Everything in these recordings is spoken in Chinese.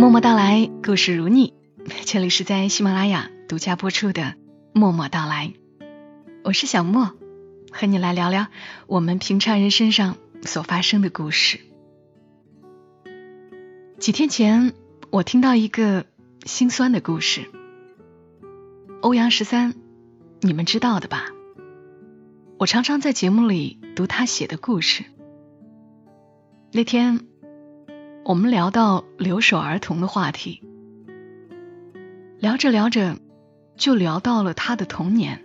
默默到来，故事如你。这里是在喜马拉雅独家播出的《默默到来》，我是小莫，和你来聊聊我们平常人身上所发生的故事。几天前，我听到一个心酸的故事。欧阳十三，你们知道的吧？我常常在节目里读他写的故事。那天。我们聊到留守儿童的话题，聊着聊着就聊到了他的童年。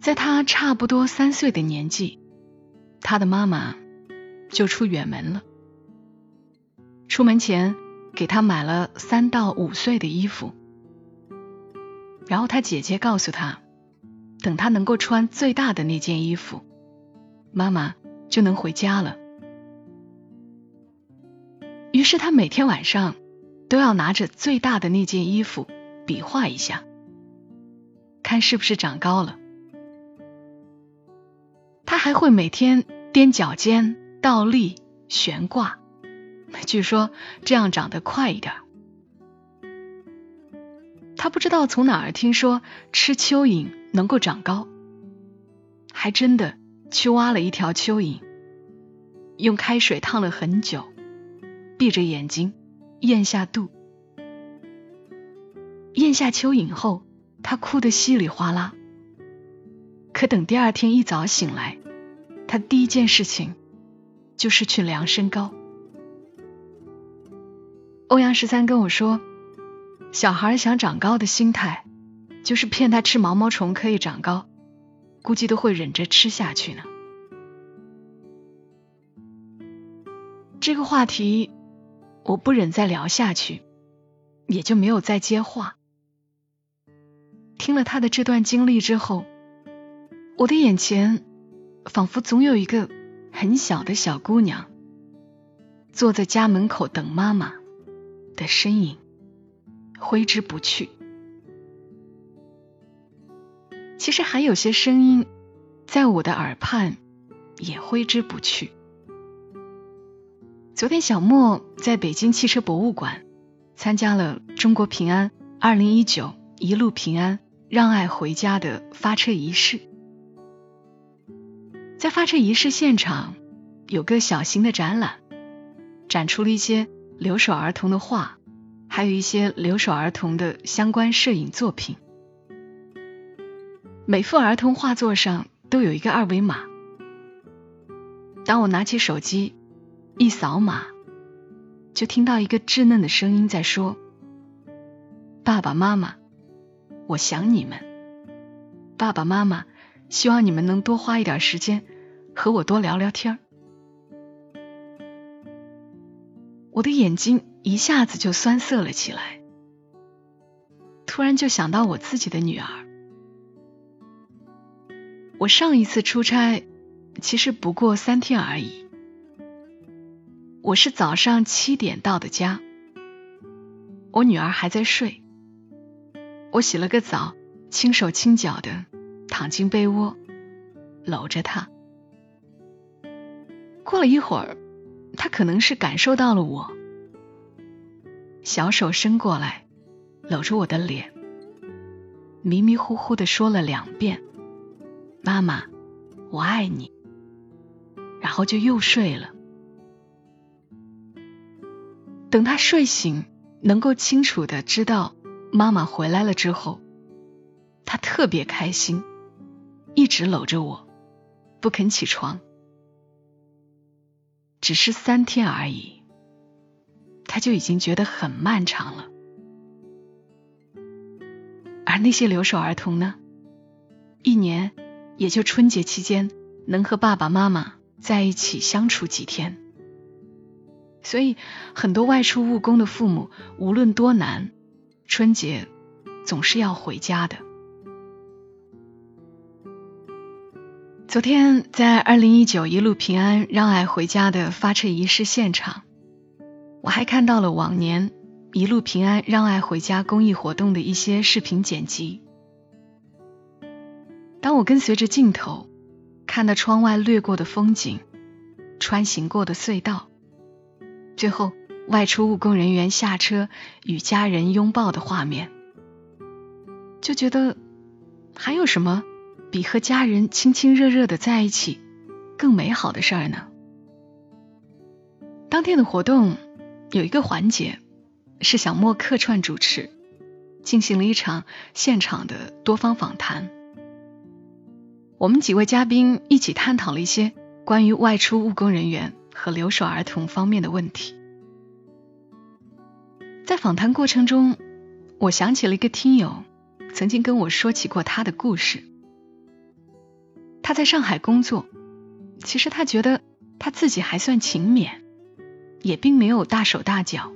在他差不多三岁的年纪，他的妈妈就出远门了。出门前给他买了三到五岁的衣服，然后他姐姐告诉他，等他能够穿最大的那件衣服，妈妈就能回家了。于是他每天晚上都要拿着最大的那件衣服比划一下，看是不是长高了。他还会每天踮脚尖、倒立、悬挂，据说这样长得快一点。他不知道从哪儿听说吃蚯蚓能够长高，还真的去挖了一条蚯蚓，用开水烫了很久。闭着眼睛咽下肚，咽下蚯蚓后，他哭得稀里哗啦。可等第二天一早醒来，他第一件事情就是去量身高。欧阳十三跟我说，小孩想长高的心态，就是骗他吃毛毛虫可以长高，估计都会忍着吃下去呢。这个话题。我不忍再聊下去，也就没有再接话。听了他的这段经历之后，我的眼前仿佛总有一个很小的小姑娘，坐在家门口等妈妈的身影，挥之不去。其实还有些声音在我的耳畔也挥之不去。昨天，小莫在北京汽车博物馆参加了中国平安二零一九一路平安让爱回家的发车仪式。在发车仪式现场，有个小型的展览，展出了一些留守儿童的画，还有一些留守儿童的相关摄影作品。每幅儿童画作上都有一个二维码。当我拿起手机。一扫码，就听到一个稚嫩的声音在说：“爸爸妈妈，我想你们。爸爸妈妈，希望你们能多花一点时间和我多聊聊天儿。”我的眼睛一下子就酸涩了起来，突然就想到我自己的女儿。我上一次出差，其实不过三天而已。我是早上七点到的家，我女儿还在睡。我洗了个澡，轻手轻脚的躺进被窝，搂着她。过了一会儿，她可能是感受到了我，小手伸过来，搂着我的脸，迷迷糊糊的说了两遍：“妈妈，我爱你。”然后就又睡了。等他睡醒，能够清楚的知道妈妈回来了之后，他特别开心，一直搂着我，不肯起床。只是三天而已，他就已经觉得很漫长了。而那些留守儿童呢，一年也就春节期间能和爸爸妈妈在一起相处几天。所以，很多外出务工的父母，无论多难，春节总是要回家的。昨天在二零一九一路平安让爱回家的发车仪式现场，我还看到了往年一路平安让爱回家公益活动的一些视频剪辑。当我跟随着镜头，看到窗外掠过的风景，穿行过的隧道。最后外出务工人员下车与家人拥抱的画面，就觉得还有什么比和家人亲亲热热的在一起更美好的事儿呢？当天的活动有一个环节是小莫客串主持，进行了一场现场的多方访谈。我们几位嘉宾一起探讨了一些关于外出务工人员和留守儿童方面的问题。在访谈过程中，我想起了一个听友曾经跟我说起过他的故事。他在上海工作，其实他觉得他自己还算勤勉，也并没有大手大脚，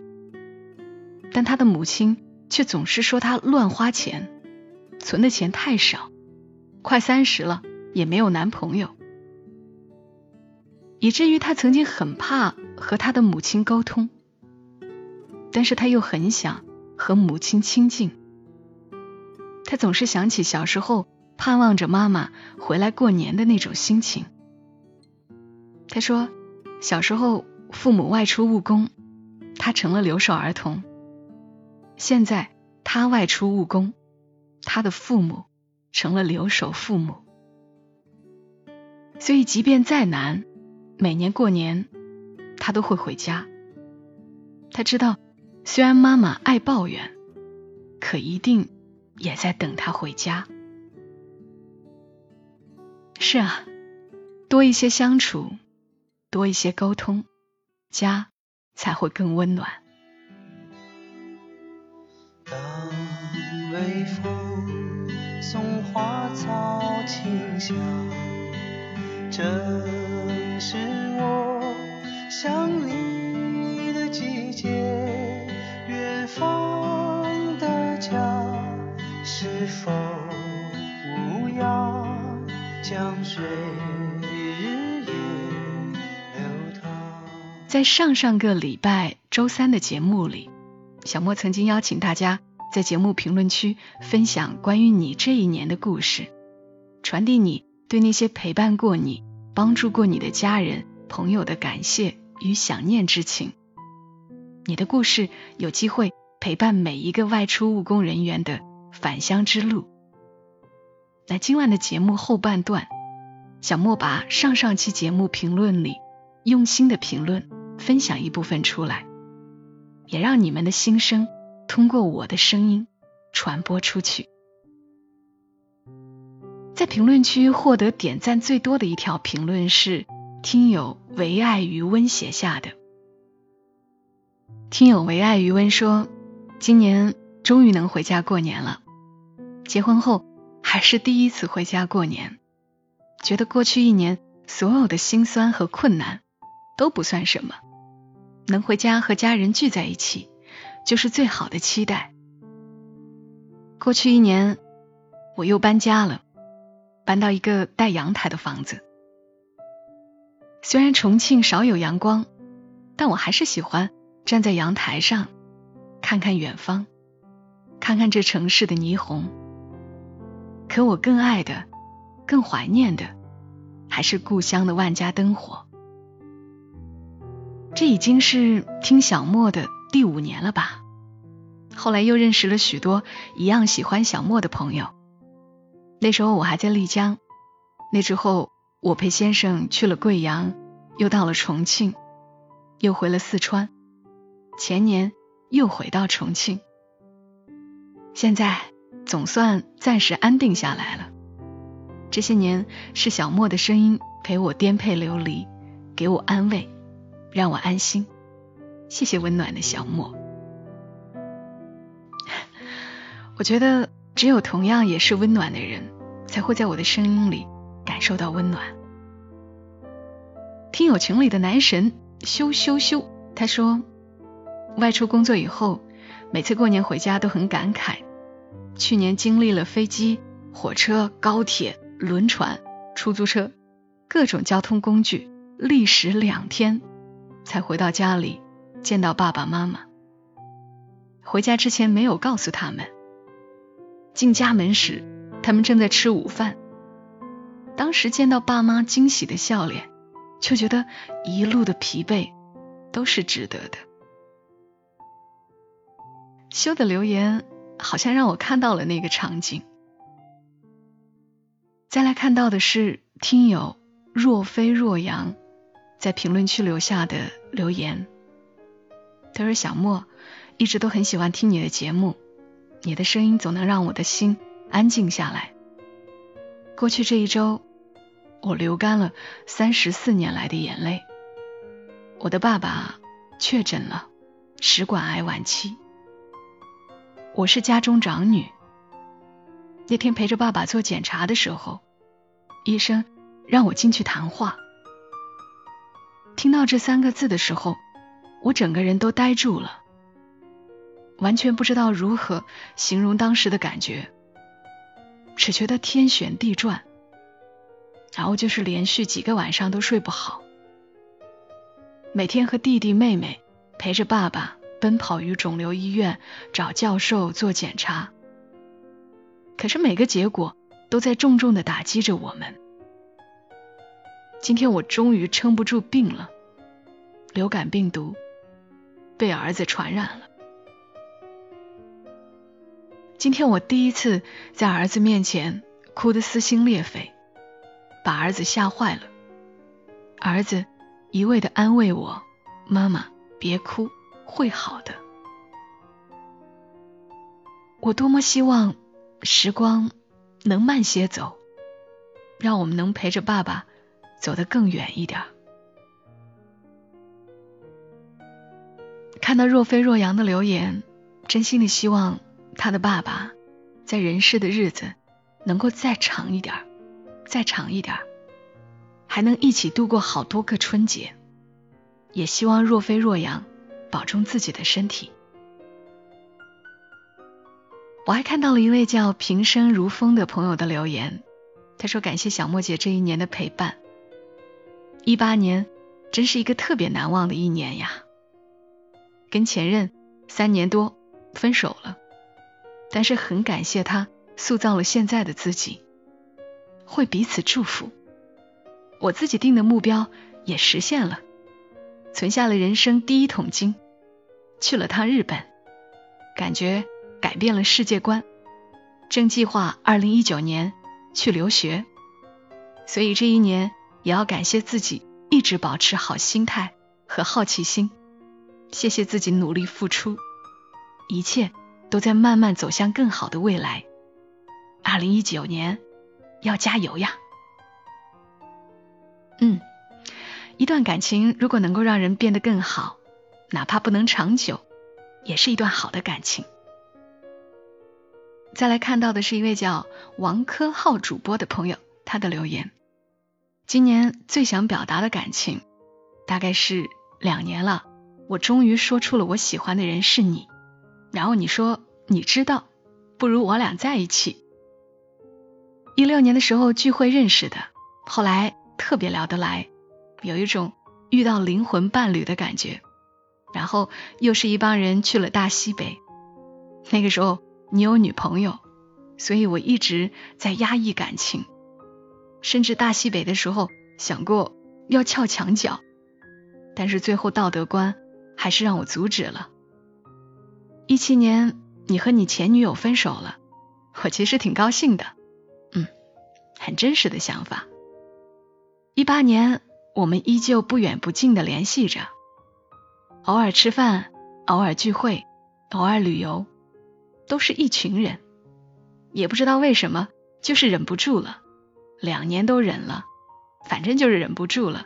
但他的母亲却总是说他乱花钱，存的钱太少，快三十了也没有男朋友，以至于他曾经很怕和他的母亲沟通。但是他又很想和母亲亲近，他总是想起小时候盼望着妈妈回来过年的那种心情。他说，小时候父母外出务工，他成了留守儿童；现在他外出务工，他的父母成了留守父母。所以，即便再难，每年过年他都会回家。他知道。虽然妈妈爱抱怨，可一定也在等他回家。是啊，多一些相处，多一些沟通，家才会更温暖。当微风送花草清香，这是我想你的季节。远方的家是否无恙？江水在上上个礼拜周三的节目里，小莫曾经邀请大家在节目评论区分享关于你这一年的故事，传递你对那些陪伴过你、帮助过你的家人朋友的感谢与想念之情。你的故事有机会陪伴每一个外出务工人员的返乡之路。那今晚的节目后半段，小莫把上上期节目评论里用心的评论分享一部分出来，也让你们的心声通过我的声音传播出去。在评论区获得点赞最多的一条评论是听友唯爱余温写下的。听友唯爱余温说：“今年终于能回家过年了，结婚后。”还是第一次回家过年，觉得过去一年所有的辛酸和困难都不算什么，能回家和家人聚在一起，就是最好的期待。过去一年，我又搬家了，搬到一个带阳台的房子。虽然重庆少有阳光，但我还是喜欢站在阳台上，看看远方，看看这城市的霓虹。可我更爱的、更怀念的，还是故乡的万家灯火。这已经是听小莫的第五年了吧？后来又认识了许多一样喜欢小莫的朋友。那时候我还在丽江，那之后我陪先生去了贵阳，又到了重庆，又回了四川，前年又回到重庆，现在。总算暂时安定下来了。这些年是小莫的声音陪我颠沛流离，给我安慰，让我安心。谢谢温暖的小莫。我觉得只有同样也是温暖的人，才会在我的声音里感受到温暖。听友群里的男神羞羞羞，他说，外出工作以后，每次过年回家都很感慨。去年经历了飞机、火车、高铁、轮船、出租车，各种交通工具，历时两天才回到家里见到爸爸妈妈。回家之前没有告诉他们，进家门时他们正在吃午饭。当时见到爸妈惊喜的笑脸，就觉得一路的疲惫都是值得的。修的留言好像让我看到了那个场景。再来看到的是听友若飞若阳在评论区留下的留言。他说：“小莫一直都很喜欢听你的节目，你的声音总能让我的心安静下来。过去这一周，我流干了三十四年来的眼泪。我的爸爸确诊了食管癌晚期，我是家中长女。那天陪着爸爸做检查的时候。”医生让我进去谈话。听到这三个字的时候，我整个人都呆住了，完全不知道如何形容当时的感觉，只觉得天旋地转，然后就是连续几个晚上都睡不好，每天和弟弟妹妹陪着爸爸奔跑于肿瘤医院找教授做检查，可是每个结果。都在重重的打击着我们。今天我终于撑不住病了，流感病毒被儿子传染了。今天我第一次在儿子面前哭得撕心裂肺，把儿子吓坏了。儿子一味的安慰我：“妈妈，别哭，会好的。”我多么希望时光。能慢些走，让我们能陪着爸爸走得更远一点。看到若飞若阳的留言，真心的希望他的爸爸在人世的日子能够再长一点，再长一点，还能一起度过好多个春节。也希望若飞若阳保重自己的身体。我还看到了一位叫平生如风的朋友的留言，他说：“感谢小莫姐这一年的陪伴，一八年真是一个特别难忘的一年呀。跟前任三年多分手了，但是很感谢他塑造了现在的自己，会彼此祝福。我自己定的目标也实现了，存下了人生第一桶金，去了趟日本，感觉。”改变了世界观，正计划二零一九年去留学，所以这一年也要感谢自己一直保持好心态和好奇心，谢谢自己努力付出，一切都在慢慢走向更好的未来。二零一九年要加油呀！嗯，一段感情如果能够让人变得更好，哪怕不能长久，也是一段好的感情。再来看到的是一位叫王科浩主播的朋友，他的留言：今年最想表达的感情，大概是两年了，我终于说出了我喜欢的人是你。然后你说你知道，不如我俩在一起。一六年的时候聚会认识的，后来特别聊得来，有一种遇到灵魂伴侣的感觉。然后又是一帮人去了大西北，那个时候。你有女朋友，所以我一直在压抑感情，甚至大西北的时候想过要撬墙角，但是最后道德观还是让我阻止了。一七年你和你前女友分手了，我其实挺高兴的，嗯，很真实的想法。一八年我们依旧不远不近的联系着，偶尔吃饭，偶尔聚会，偶尔旅游。都是一群人，也不知道为什么，就是忍不住了，两年都忍了，反正就是忍不住了。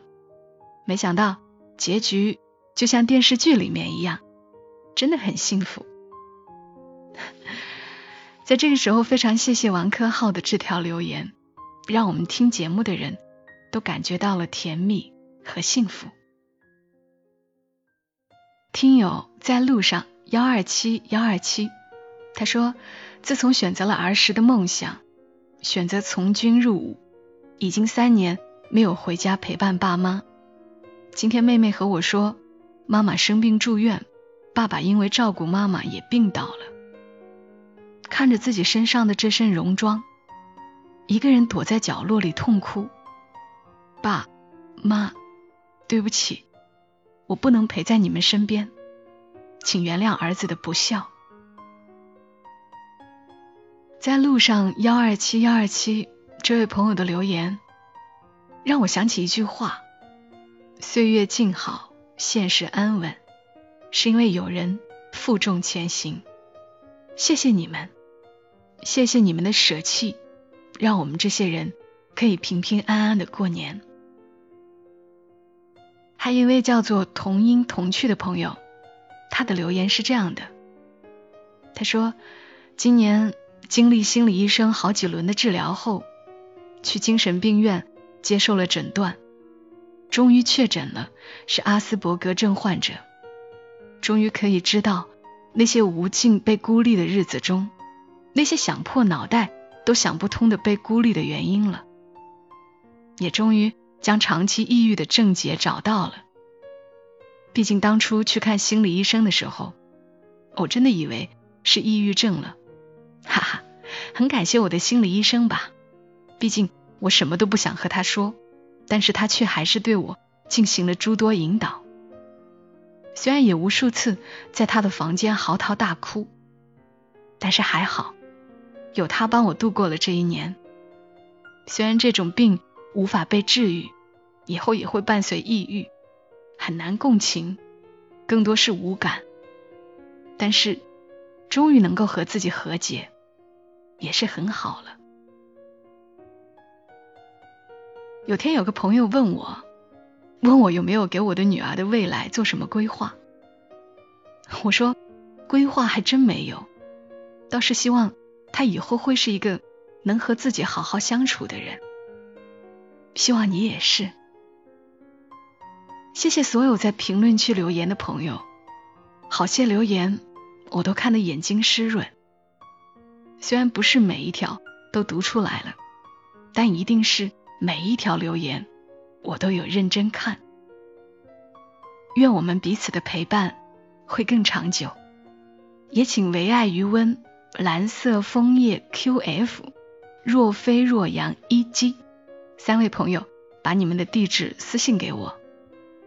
没想到结局就像电视剧里面一样，真的很幸福。在这个时候，非常谢谢王科浩的这条留言，让我们听节目的人都感觉到了甜蜜和幸福。听友在路上幺二七幺二七。他说：“自从选择了儿时的梦想，选择从军入伍，已经三年没有回家陪伴爸妈。今天妹妹和我说，妈妈生病住院，爸爸因为照顾妈妈也病倒了。看着自己身上的这身戎装，一个人躲在角落里痛哭。爸妈，对不起，我不能陪在你们身边，请原谅儿子的不孝。”在路上幺二七幺二七这位朋友的留言，让我想起一句话：岁月静好，现实安稳，是因为有人负重前行。谢谢你们，谢谢你们的舍弃，让我们这些人可以平平安安的过年。还有一位叫做同音同趣的朋友，他的留言是这样的：他说，今年。经历心理医生好几轮的治疗后，去精神病院接受了诊断，终于确诊了是阿斯伯格症患者。终于可以知道那些无尽被孤立的日子中，那些想破脑袋都想不通的被孤立的原因了。也终于将长期抑郁的症结找到了。毕竟当初去看心理医生的时候，我真的以为是抑郁症了。哈哈，很感谢我的心理医生吧，毕竟我什么都不想和他说，但是他却还是对我进行了诸多引导。虽然也无数次在他的房间嚎啕大哭，但是还好，有他帮我度过了这一年。虽然这种病无法被治愈，以后也会伴随抑郁，很难共情，更多是无感，但是终于能够和自己和解。也是很好了。有天有个朋友问我，问我有没有给我的女儿的未来做什么规划。我说，规划还真没有，倒是希望他以后会是一个能和自己好好相处的人。希望你也是。谢谢所有在评论区留言的朋友，好些留言我都看得眼睛湿润。虽然不是每一条都读出来了，但一定是每一条留言我都有认真看。愿我们彼此的陪伴会更长久。也请唯爱余温、蓝色枫叶 QF、若飞若阳一击三位朋友把你们的地址私信给我。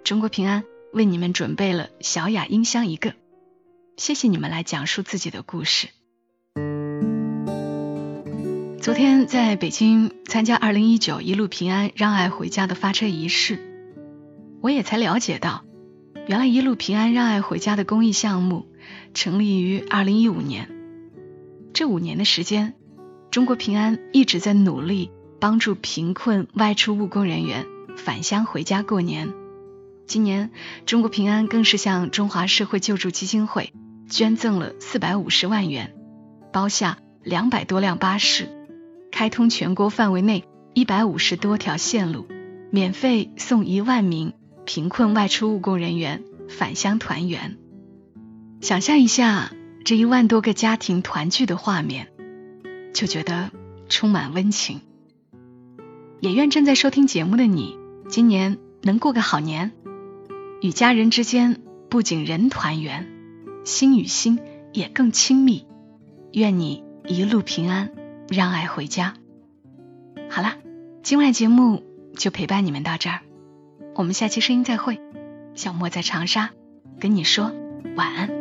中国平安为你们准备了小雅音箱一个，谢谢你们来讲述自己的故事。昨天在北京参加二零一九一路平安让爱回家的发车仪式，我也才了解到，原来一路平安让爱回家的公益项目成立于二零一五年。这五年的时间，中国平安一直在努力帮助贫困外出务工人员返乡回家过年。今年，中国平安更是向中华社会救助基金会捐赠了四百五十万元，包下两百多辆巴士。开通全国范围内一百五十多条线路，免费送一万名贫困外出务工人员返乡团圆。想象一下这一万多个家庭团聚的画面，就觉得充满温情。也愿正在收听节目的你，今年能过个好年，与家人之间不仅人团圆，心与心也更亲密。愿你一路平安。让爱回家。好了，今晚节目就陪伴你们到这儿，我们下期声音再会。小莫在长沙跟你说晚安。